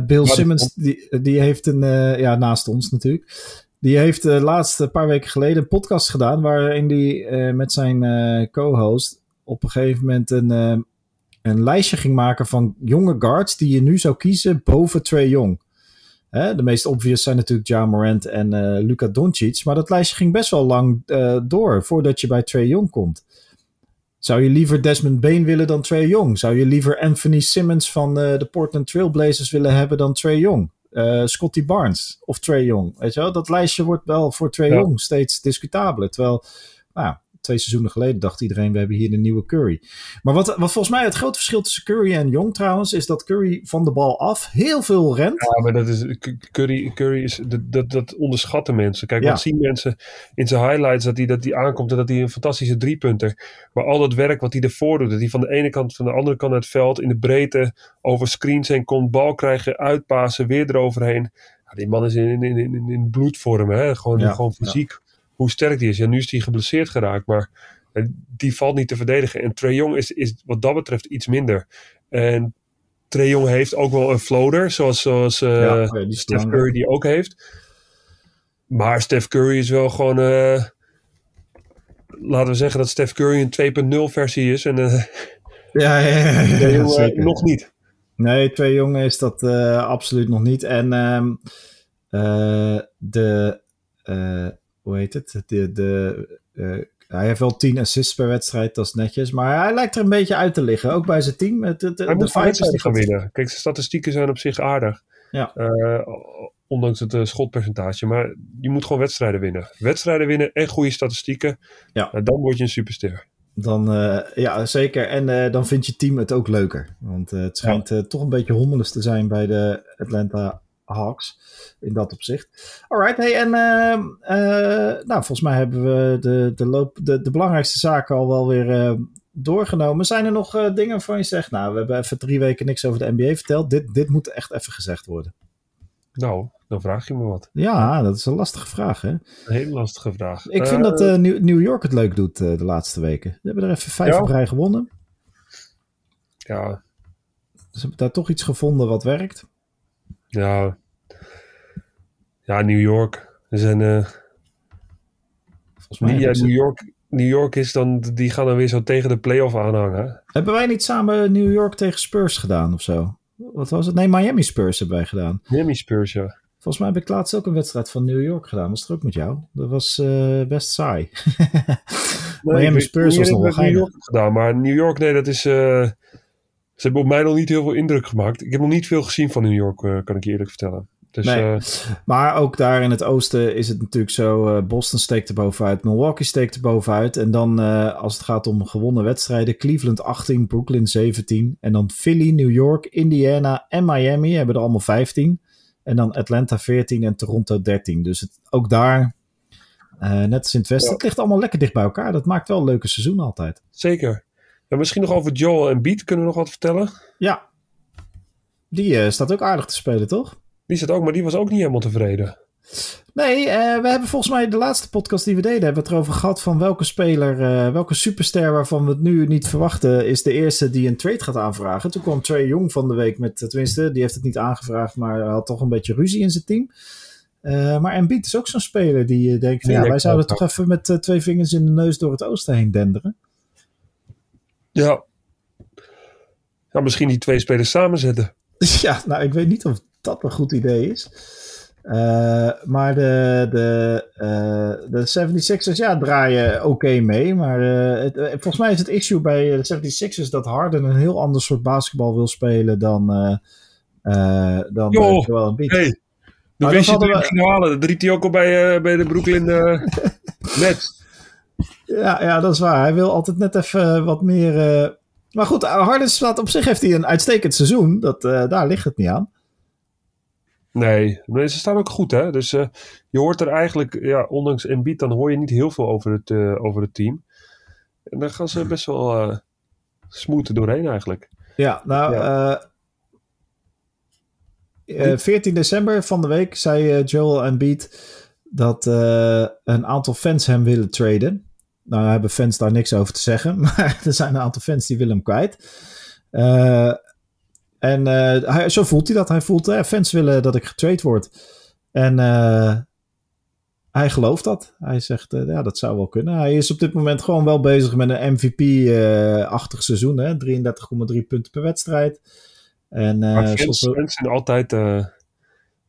Bill Simmons, die, die heeft een, ja, naast ons natuurlijk. Die heeft de laatste paar weken geleden een podcast gedaan. waarin hij uh, met zijn uh, co-host op een gegeven moment een, een lijstje ging maken van jonge guards. die je nu zou kiezen boven Trey Young. De meest obvious zijn natuurlijk Ja Morant en Luca Doncic. Maar dat lijstje ging best wel lang door voordat je bij Trey Young komt. Zou je liever Desmond Bain willen dan Trey Young? Zou je liever Anthony Simmons van de Portland Trailblazers willen hebben dan Trey Young? Uh, Scotty Barnes of Trey Young. Weet je wel, dat lijstje wordt wel voor Trey Young steeds discutabeler. Terwijl, nou, twee seizoenen geleden dacht iedereen, we hebben hier een nieuwe Curry. Maar wat, wat volgens mij het grote verschil tussen Curry en Young trouwens, is dat Curry van de bal af heel veel rent. Ja, maar dat is, Curry, Curry is, dat, dat, onderschatten mensen. Kijk, wat zien mensen in zijn highlights, dat hij dat die aankomt en dat hij een fantastische driepunter. Maar al dat werk wat hij ervoor doet, dat hij van de ene kant, van de andere kant het veld, in de breedte, over screens heen komt, bal krijgen, uitpassen, weer eroverheen. Ja, die man is in, in, in, in bloedvorm, hè? Gewoon, gewoon fysiek hoe sterk die is. Ja, nu is hij geblesseerd geraakt, maar eh, die valt niet te verdedigen. En Trae Young is, is wat dat betreft iets minder. En Trae Young heeft ook wel een floater, zoals, zoals uh, ja, Steph Curry die ook heeft. Maar Steph Curry is wel gewoon... Uh, laten we zeggen dat Steph Curry een 2.0 versie is. En uh, ja, ja, ja, ja nog niet. Nee, twee jongen is dat absoluut nog niet. En um, de hoe heet het? De, de, uh, hij heeft wel 10 assists per wedstrijd, dat is netjes. Maar hij lijkt er een beetje uit te liggen, ook bij zijn team. De, de, hij de moet wedstrijden gaan winnen. Kijk, zijn statistieken zijn op zich aardig. Ja. Uh, ondanks het uh, schotpercentage. Maar je moet gewoon wedstrijden winnen. Wedstrijden winnen en goede statistieken. Ja. dan word je een superster. Dan, ja, zeker. En dan vindt je team het ook leuker. Want het schijnt toch een beetje hommeles te zijn bij de Atlanta Hawks. In dat opzicht. Alright, hey, en nou, volgens mij hebben we de, de, loop, de, de belangrijkste zaken al wel weer doorgenomen. Zijn er nog uh, dingen van je zegt? Nou, we hebben even drie weken niks over de NBA verteld. Dit, dit moet echt even gezegd worden. Nou, dan vraag je me wat. Ja, dat is een lastige vraag, hè? Een hele lastige vraag. Ik vind dat uh, New York het leuk doet de laatste weken. Ze hebben er even vijf ja. op rij gewonnen. Ja. Ze hebben daar toch iets gevonden wat werkt. Ja. Ja, New York. Ze zijn... Volgens mij ja, New York New York is, dan, die gaan dan weer zo tegen de playoff aanhangen. Hebben wij niet samen New York tegen Spurs gedaan of zo? Wat was het? Nee, Miami Spurs hebben wij gedaan. Miami Spurs, ja. Volgens mij heb ik laatst ook een wedstrijd van New York gedaan. Was het ook met jou? Dat was uh, best saai. [laughs] nee, Miami Spurs was nog wel New York gedaan, maar New York, nee, dat is... Uh, ze hebben op mij nog niet heel veel indruk gemaakt. Ik heb nog niet veel gezien van New York, uh, kan ik je eerlijk vertellen. Dus, nee. Uh, maar ook daar in het oosten is het natuurlijk zo: uh, Boston steekt er bovenuit, Milwaukee steekt er bovenuit. En dan uh, als het gaat om gewonnen wedstrijden: Cleveland 18, Brooklyn 17. En dan Philly, New York, Indiana en Miami hebben er allemaal 15. En dan Atlanta 14 en Toronto 13. Dus het, ook daar, net als in het westen, ja. het ligt allemaal lekker dicht bij elkaar. Dat maakt wel een leuke seizoen altijd. Zeker. En misschien nog over Joel en Beat kunnen we nog wat vertellen? Ja. Die staat ook aardig te spelen, toch? Die zit ook, maar die was ook niet helemaal tevreden. Nee, uh, we hebben volgens mij de laatste podcast die we deden, hebben we het erover gehad van welke speler, uh, welke superster waarvan we het nu niet verwachten, is de eerste die een trade gaat aanvragen. Toen kwam Trey Jong van de week met, tenminste, die heeft het niet aangevraagd, maar had toch een beetje ruzie in zijn team. Uh, maar Embiid is ook zo'n speler die denkt van ja, wij zouden toch even met twee vingers in de neus door het oosten heen denderen. Ja. Ja, misschien die twee spelers samenzetten. [laughs] Ja, nou ik weet niet of dat een goed idee is. Uh, maar de, de, uh, de 76ers ja, draaien oké mee. Maar uh, het, volgens mij is het issue bij de 76ers dat Harden een heel ander soort basketbal wil spelen dan, dan Yo, Joel Embiid. Hey, de wist je de finale. Dat hij ook al bij, bij de Brooklyn [laughs] Nets. Ja, ja, dat is waar. Hij wil altijd net even wat meer... Maar goed, Harden staat op zich heeft hij een uitstekend seizoen. Dat, daar ligt het niet aan. Nee, maar ze staan ook goed, hè? Dus uh, je hoort er eigenlijk, ja, ondanks Embiid, dan hoor je niet heel veel over het, uh, over het team. En dan gaan ze best wel uh, smooth doorheen eigenlijk. Ja, nou, ja. 14 december van de week zei Joel Embiid dat een aantal fans hem willen traden. Nou hebben fans daar niks over te zeggen, [laughs] maar er zijn een aantal fans die willen hem kwijt. En uh, hij, zo voelt hij dat. Hij voelt, uh, fans willen dat ik getrade word. En uh, hij gelooft dat. Hij zegt, ja, dat zou wel kunnen. Hij is op dit moment gewoon wel bezig met een MVP-achtig seizoen. 33,3 punten per wedstrijd. En, maar fans, fans, zijn altijd,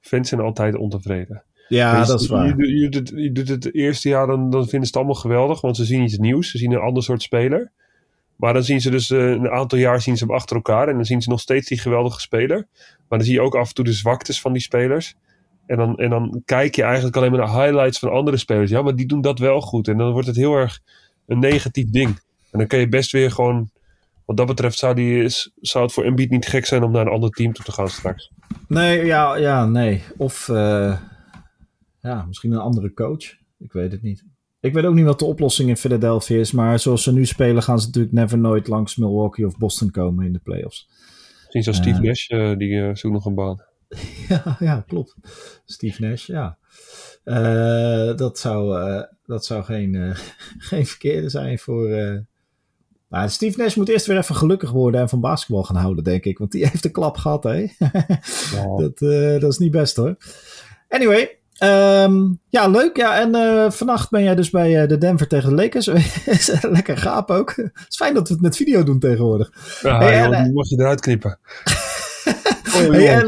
fans zijn altijd ontevreden. Ja, je, dat is waar. Je, je, doet, je, doet, het eerste jaar, dan, dan vinden ze het allemaal geweldig. Want ze zien iets nieuws. Ze zien een ander soort speler. Maar dan zien ze dus uh, een aantal jaar zien ze hem achter elkaar. En dan zien ze nog steeds die geweldige speler. Maar dan zie je ook af en toe de zwaktes van die spelers. En dan, en dan kijk je eigenlijk alleen maar naar highlights van andere spelers. Ja, maar die doen dat wel goed. En dan wordt het heel erg een negatief ding. En dan kun je best weer gewoon... Wat dat betreft zou, die, zou het voor Embiid niet gek zijn om naar een ander team toe te gaan straks. Nee, ja, ja nee. Of uh, ja, misschien een andere coach. Ik weet het niet. Ik weet ook niet wat de oplossing in Philadelphia is. Maar zoals ze nu spelen, gaan ze natuurlijk never nooit langs Milwaukee of Boston komen in de playoffs. Misschien zo Steve uh, Nash, uh, die uh, zoekt nog een baan. [laughs] ja, ja, klopt. Steve Nash, ja. dat zou, dat zou geen, [laughs] geen verkeerde zijn voor. Maar Steve Nash moet eerst weer even gelukkig worden en van basketbal gaan houden, denk ik. Want die [laughs] heeft een klap gehad, hè? dat, dat is niet best hoor. Anyway, Um, ja, leuk. Ja, en uh, vannacht ben jij dus bij uh, de Denver tegen de Lakers. [laughs] Lekker gaap ook. Het is fijn dat we het met video doen tegenwoordig. Ja, hey, joh, en, die mag je eruit knippen. [laughs] oh, hey, en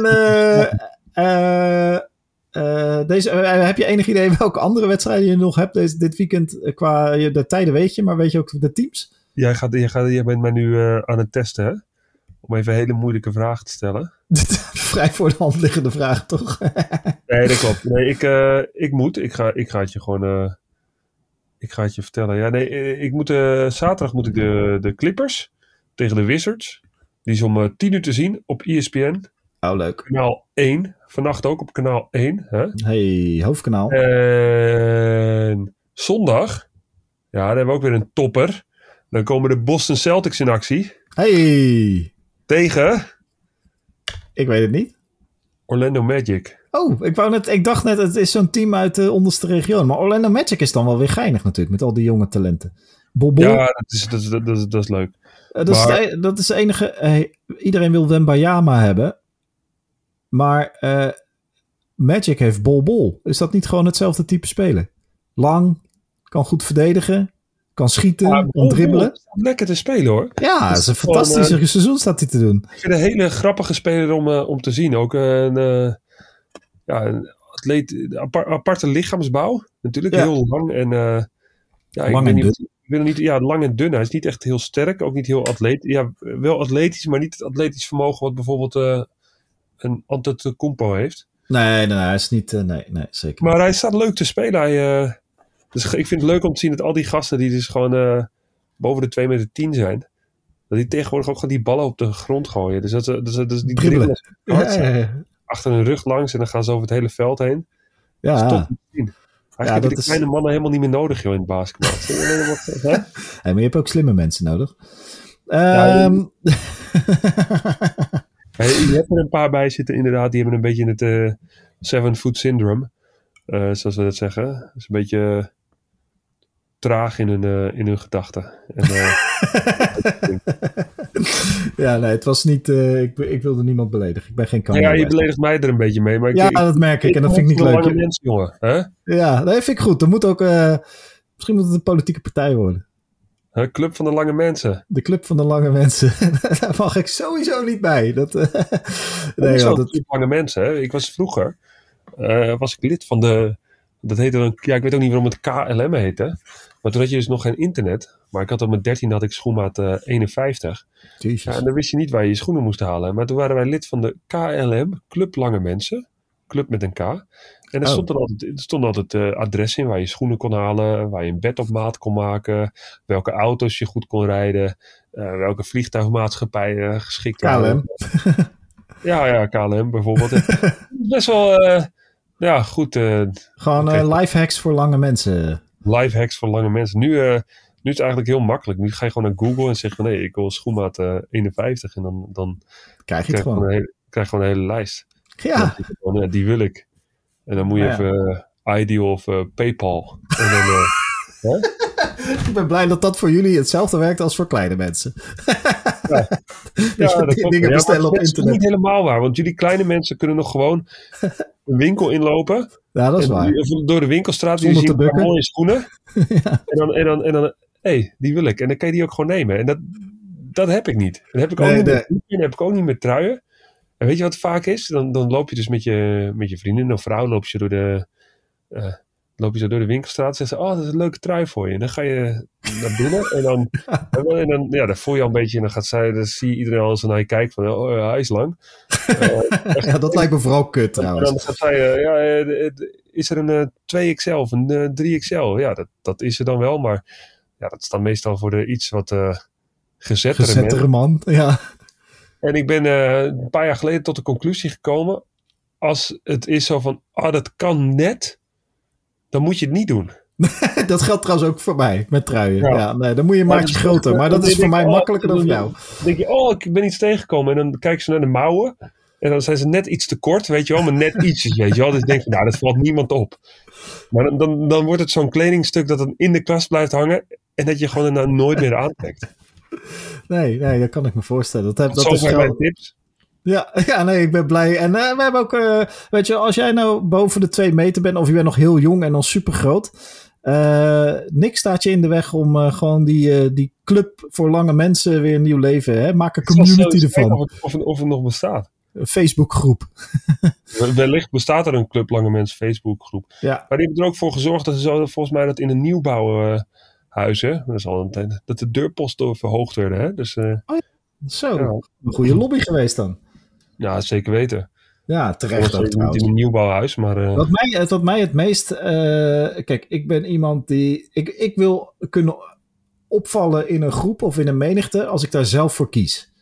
uh, deze, heb je enig idee welke andere wedstrijden je nog hebt deze, dit weekend? Qua de tijden weet je, maar weet je ook de teams? Jij, gaat, jij, gaat, jij bent mij nu aan het testen, hè? Om even hele moeilijke vragen te stellen. [laughs] Vrij voor de hand liggende vraag, toch? [laughs] nee, dat klopt. Nee, ik, uh, ik moet. Ik ga, ik ga het je gewoon. Uh, ik ga het je vertellen. Ja, nee, eh, ik moet, uh, zaterdag moet ik de, de Clippers tegen de Wizards. Die is om 10 uur te zien op ESPN. Oh, leuk. Kanaal 1. Vannacht ook op kanaal 1. Hè? Hey, hoofdkanaal. En zondag, ja, dan hebben we ook weer een topper. Dan komen de Boston Celtics in actie. Hey. Tegen? Ik weet het niet. Orlando Magic. Oh, ik, wou net, ik dacht net, het is zo'n team uit de onderste regio. Maar Orlando Magic is dan wel weer geinig natuurlijk, met al die jonge talenten. Bol, Ja, dat is, dat, is, dat, is, dat is leuk. Uh, dat, maar... is de, dat is de enige... Uh, iedereen wil Wembayama hebben. Maar uh, Magic heeft Bol Bol. Is dat niet gewoon hetzelfde type spelen? Lang, kan goed verdedigen, kan schieten, ja, kan dribbelen. Lekker te spelen hoor. Ja, het is een fantastische gewoon, seizoen staat hij te doen. Ik vind een hele grappige speler om, om te zien. Ook een, ja, een atleet, apart, aparte lichaamsbouw. Natuurlijk ja. heel lang en ja, lang ik en ik ben niet, ja, lang en dun. Hij is niet echt heel sterk, ook niet heel atleet. Ja, wel atletisch, maar niet het atletisch vermogen wat bijvoorbeeld een Antetokounmpo heeft. Nee, nee, nee, hij is niet, nee, nee, zeker. Maar hij staat leuk te spelen. Hij, dus ik vind het leuk om te zien dat al die gasten die dus gewoon boven de 2 meter 10 zijn, dat die tegenwoordig ook gewoon die ballen op de grond gooien. Dus dat, dus, dus die dribbelen. Ja, ja, ja achter hun rug langs en dan gaan ze over het hele veld heen. Ja. Dat is Hij ja, die is... kleine mannen helemaal niet meer nodig joh, in het basketbal. [laughs] maar je hebt ook slimme mensen nodig. Ja, um... [laughs] hey, je hebt er een paar bij zitten inderdaad. Die hebben een beetje het uh, seven foot syndrome. Uh, zoals we dat zeggen. Dat is een beetje traag in hun, uh, in hun gedachten. En, [laughs] ja, nee, het was niet. Uh, ik, ik wilde niemand beledigen. Ik ben geen kanker. Ja, je beledigt mij er een beetje mee. Maar ik, ja, dat merk ik, en dat vind ik niet leuk. Mens, jongen, hè? Ja, dat vind ik goed. Dan moet ook. Misschien moet het een politieke partij worden. De Club van de Lange Mensen. De Club van de Lange Mensen. [laughs] Daar mag ik sowieso niet bij. Dat, [laughs] nee, joh, dat... Lange Mensen. Hè? Ik was vroeger. was ik lid van de. Dat heette dan. Ja, ik weet ook niet waarom het KLM heette. Maar toen had je dus nog geen internet. Maar ik had op mijn 13 had ik schoenmaat uh, 51. Ja, en dan wist je niet waar je je schoenen moest halen. Maar toen waren wij lid van de KLM, Club Lange Mensen. Club met een K. En er oh. stond, er altijd, er stond altijd uh, adres in waar je schoenen kon halen. Waar je een bed op maat kon maken. Welke auto's je goed kon rijden. Uh, welke vliegtuigmaatschappijen geschikt waren. KLM. ja, ja, KLM bijvoorbeeld. [laughs] Best wel, ja, goed. Gewoon okay. life hacks voor lange mensen life hacks voor lange mensen. Nu, uh, nu is het eigenlijk heel makkelijk. Nu ga je gewoon naar Google en zeg van nee, ik wil schoenmaat uh, 51. En dan, dan krijg je het gewoon. Een hele, krijg gewoon een hele lijst. Ja. Dan, ja. Die wil ik. En dan moet je ja, even uh, Ideal of uh, PayPal. En dan, [laughs] [laughs] ik ben blij dat dat voor jullie hetzelfde werkt als voor kleine mensen. [laughs] ja, [laughs] dus ja dat dingen bestellen op internet. Dat is niet helemaal waar, want jullie kleine mensen kunnen nog gewoon een winkel inlopen. Ja, dat is waar. Door de winkelstraat, Zonder je ziet een mooie schoenen. ja. En dan, en dan, en dan hé, hey, die wil ik. En dan kan je die ook gewoon nemen. En dat, dat heb ik niet. Dat heb ik ook nee, niet nee. met heb ik ook niet met truien. En weet je wat het vaak is? Dan, dan loop je dus met je, met je vriendin of vrouw loop je door de, uh, loop je zo door de winkelstraat en zeggen ze, oh, dat is een leuke trui voor je. En dan ga je naar binnen en dan, [laughs] en dan, ja, dan voel je al een beetje en dan gaat zij, dan zie je iedereen al zo naar je kijkt van, oh, ja, hij is lang. uh, [laughs] ja, dat lijkt me vooral kut trouwens. En dan gaat zij, uh, ja, is er een 2XL of een 3XL? Ja, dat, dat is er dan wel, maar ja, dat is dan meestal voor de iets wat gezettere, gezettere man. ja. En ik ben een paar jaar geleden tot de conclusie gekomen, als het is zo van, ah, oh, dat kan net dan moet je het niet doen. [laughs] dat geldt trouwens ook voor mij, met truien. Ja. ja nee, dan moet je een maatje groter. Maar dat is voor mij makkelijker dan voor jou. Dan denk je, oh, ik ben iets tegengekomen. En dan kijken ze naar de mouwen. En dan zijn ze net iets te kort, weet je wel. Maar net iets, weet je wel. Dus denk je, nou, dat valt niemand op. Maar dan, dan, dan wordt het zo'n kledingstuk dat dan in de kast blijft hangen. En dat je gewoon er nou nooit meer aantrekt. Nee, nee, dat kan ik me voorstellen. Dat, heb, dat, dat is wel... mijn tips. Ja, [laughs] ja, nee, ik ben blij. En uh, we hebben ook, uh, weet je, als jij nou boven de twee meter bent, of je bent nog heel jong en dan super groot. Uh, niks staat je in de weg om gewoon die, die club voor lange mensen weer een nieuw leven. Hè? Maak een community ervan. Of het, of, het, of het nog bestaat. Een Facebookgroep. [laughs] Wellicht bestaat er een club lange mensen Facebookgroep. Ja. Maar die hebben er ook voor gezorgd dat ze zo, volgens mij dat in een nieuwbouwhuizen, dat is al een tijd, dat de deurposten verhoogd werden. Hè? Dus, oh ja. Zo, ja. een goede lobby geweest dan. Ja, zeker weten. Ja, terecht ook Niet in een nieuwbouwhuis, maar... Uh... Wat, mij, wat mij het meest... Uh, kijk, ik ben iemand die... Ik, ik wil kunnen opvallen in een groep of in een menigte als ik daar zelf voor kies.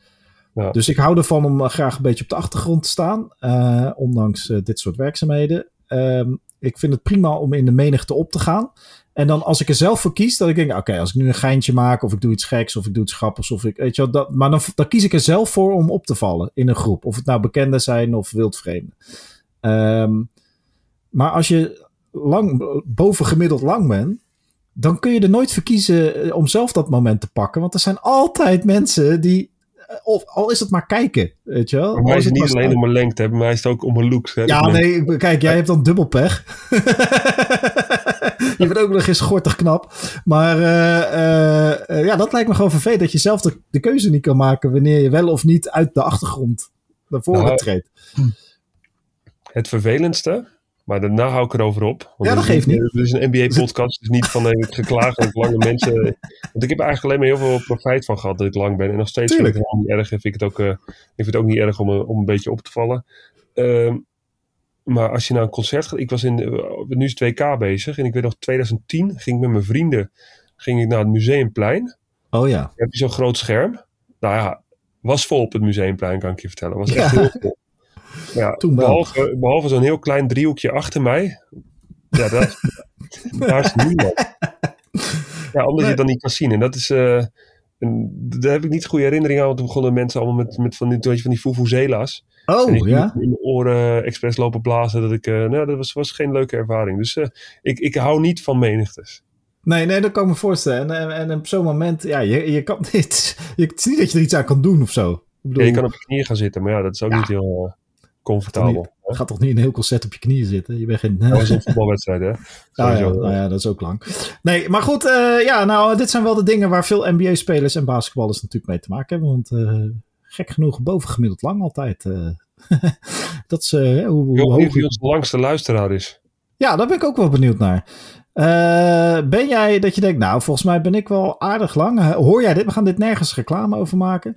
Ja. Dus ik hou ervan om graag een beetje op de achtergrond te staan, uh, ondanks dit soort werkzaamheden. Um, ik vind het prima om in de menigte op te gaan. En dan als ik er zelf voor kies, dat ik denk, oké, als ik nu een geintje maak, of ik doe iets geks, of ik doe iets grappigs, of ik, weet je wel, dat, maar dan, dan kies ik er zelf voor om op te vallen in een groep. Of het nou bekenden zijn of wildvreemden. Um, maar als je lang, bovengemiddeld lang bent, dan kun je er nooit voor kiezen eh, om zelf dat moment te pakken. Want er zijn altijd mensen die of al is het maar kijken, weet je wel. Maar mij is het niet alleen om mijn lengte, bij mij is het ook om mijn looks. Hè, ja, nee, kijk, jij hebt dan dubbel pech. [laughs] [laughs] je bent ook nog eens gortig knap. Maar uh, uh, ja, dat lijkt me gewoon vervelend dat je zelf de, de, keuze niet kan maken wanneer je wel of niet uit de achtergrond naar voren nou, treedt. Het vervelendste maar daarna hou ik erover op. Want ja, dat geeft niet. Het is een NBA-podcast, dus niet van ik geklaagd dat ik lange [laughs] mensen... Want ik heb er eigenlijk alleen maar heel veel profijt van gehad dat ik lang ben. En nog steeds vind ik het niet erg. Vind ik, het ook, uh, ik vind het ook niet erg om, om een beetje op te vallen. Uh, maar als je naar een concert gaat... Ik was in... nu is het WK bezig. En ik weet nog, 2010 ging ik met mijn vrienden ging ik naar het Museumplein. Oh ja. heb je zo'n groot scherm. Nou ja, was vol op het Museumplein, kan ik je vertellen. Was echt heel vol. [laughs] Ja, behalve, behalve zo'n heel klein driehoekje achter mij. Ja, dat, [laughs] daar is niemand. Ja, omdat je het dan niet kan zien. En dat is... Uh, en daar heb ik niet goede herinneringen aan. Want toen begonnen mensen allemaal met, met van, die, van die fufuzela's. Oh, ik ja? in mijn oren expres lopen blazen. Dat, ik, uh, nou, dat was, was geen leuke ervaring. Dus uh, ik, ik hou niet van menigtes. Nee, nee, dat kan ik me voorstellen. En, en, en op zo'n moment, ja, je, je kan [laughs] niet... Je, het is niet dat je er iets aan kan doen of zo. Ik bedoel, ja, je kan op je knieën gaan zitten. Maar ja, dat is ook ja. niet heel comfortabel. Je gaat toch niet een heel concert op je knieën zitten? Je bent geen... Dat was een voetbalwedstrijd, hè? [laughs] Ah, ja, nou ja, dat is ook lang. Nee, maar goed, uh, ja, nou, dit zijn wel de dingen waar veel NBA-spelers en basketballers natuurlijk mee te maken hebben. Want gek genoeg bovengemiddeld lang altijd. Uh, [laughs] dat is hoe, hoe hoog... Wie onze langste luisteraar is. Ja, daar ben ik ook wel benieuwd naar. ben jij dat je denkt, nou, volgens mij ben ik wel aardig lang. Hoor jij dit? We gaan dit nergens reclame over maken.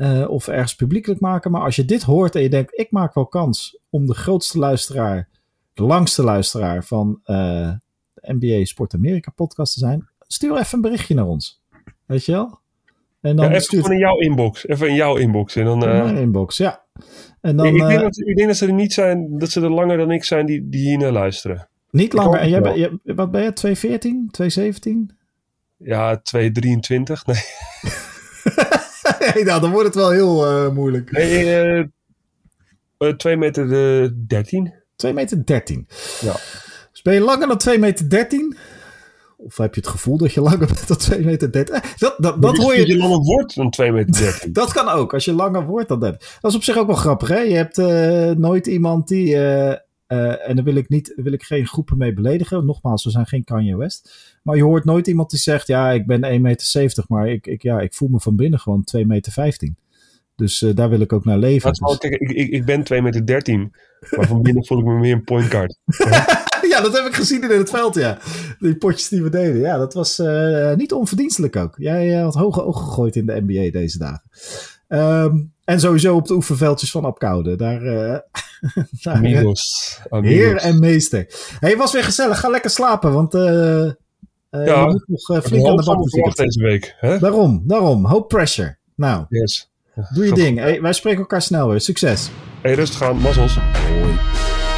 Uh, of ergens publiekelijk maken. Maar als je dit hoort en je denkt, ik maak wel kans om de grootste luisteraar, de langste luisteraar van uh, de NBA Sport Amerika podcast te zijn, stuur even een berichtje naar ons. Weet je wel? En dan ja, even stuurt... in jouw inbox. Even in jouw inbox. En dan, uh... mijn inbox, ja. En dan, ik, ik, denk dat, ik denk dat ze er niet zijn, dat ze er langer dan ik zijn die, die hier naar luisteren. Niet langer. En jij ben, je, wat ben je? 214? 217? Ja, 223. Nee. [laughs] hey, nou, dan wordt het wel heel uh, moeilijk. Nee, uh, 2 meter 13. 2 meter 13. Ja. Dus ben je langer dan 2 meter 13? Of heb je het gevoel dat je langer [laughs] bent dan 2 meter 30? Eh, dat, dat, dat hoor je. Dat je langer wordt dan 2 meter [laughs] 30. dat kan ook, als je langer wordt dan dat. Dat is op zich ook wel grappig, hè? Je hebt uh, nooit iemand die. Uh, uh, en daar wil ik, niet, wil ik geen groepen mee beledigen. Nogmaals, we zijn geen Kanye West. Maar je hoort nooit iemand die zegt: Ja, ik ben 1,70 meter, maar ik, ik, ja, ik voel me van binnen gewoon 2,15 meter. Dus uh, daar wil ik ook naar leven. Dus. Kijk, ik, ik, ik ben 2,13 meter, 13, maar van binnen voel ik me meer een point guard. [laughs] ja, dat heb ik gezien in het veld, ja. Die potjes die we deden. Ja, dat was uh, niet onverdienstelijk ook. Jij had hoge ogen gegooid in de NBA deze dagen. Um, en sowieso op de oefenveldjes van Apkoude. Daar, uh, [laughs] daar amigos, amigos. Heer en meester. hey, was weer gezellig. Ga lekker slapen, want uh, uh, ja, je moet nog flink aan de bak deze week. Hè? Daarom, daarom. Hope pressure. Nou, yes. doe je ding. Hey, wij spreken elkaar snel weer. Succes. Hey, rustig aan. Mazzels. Hoi.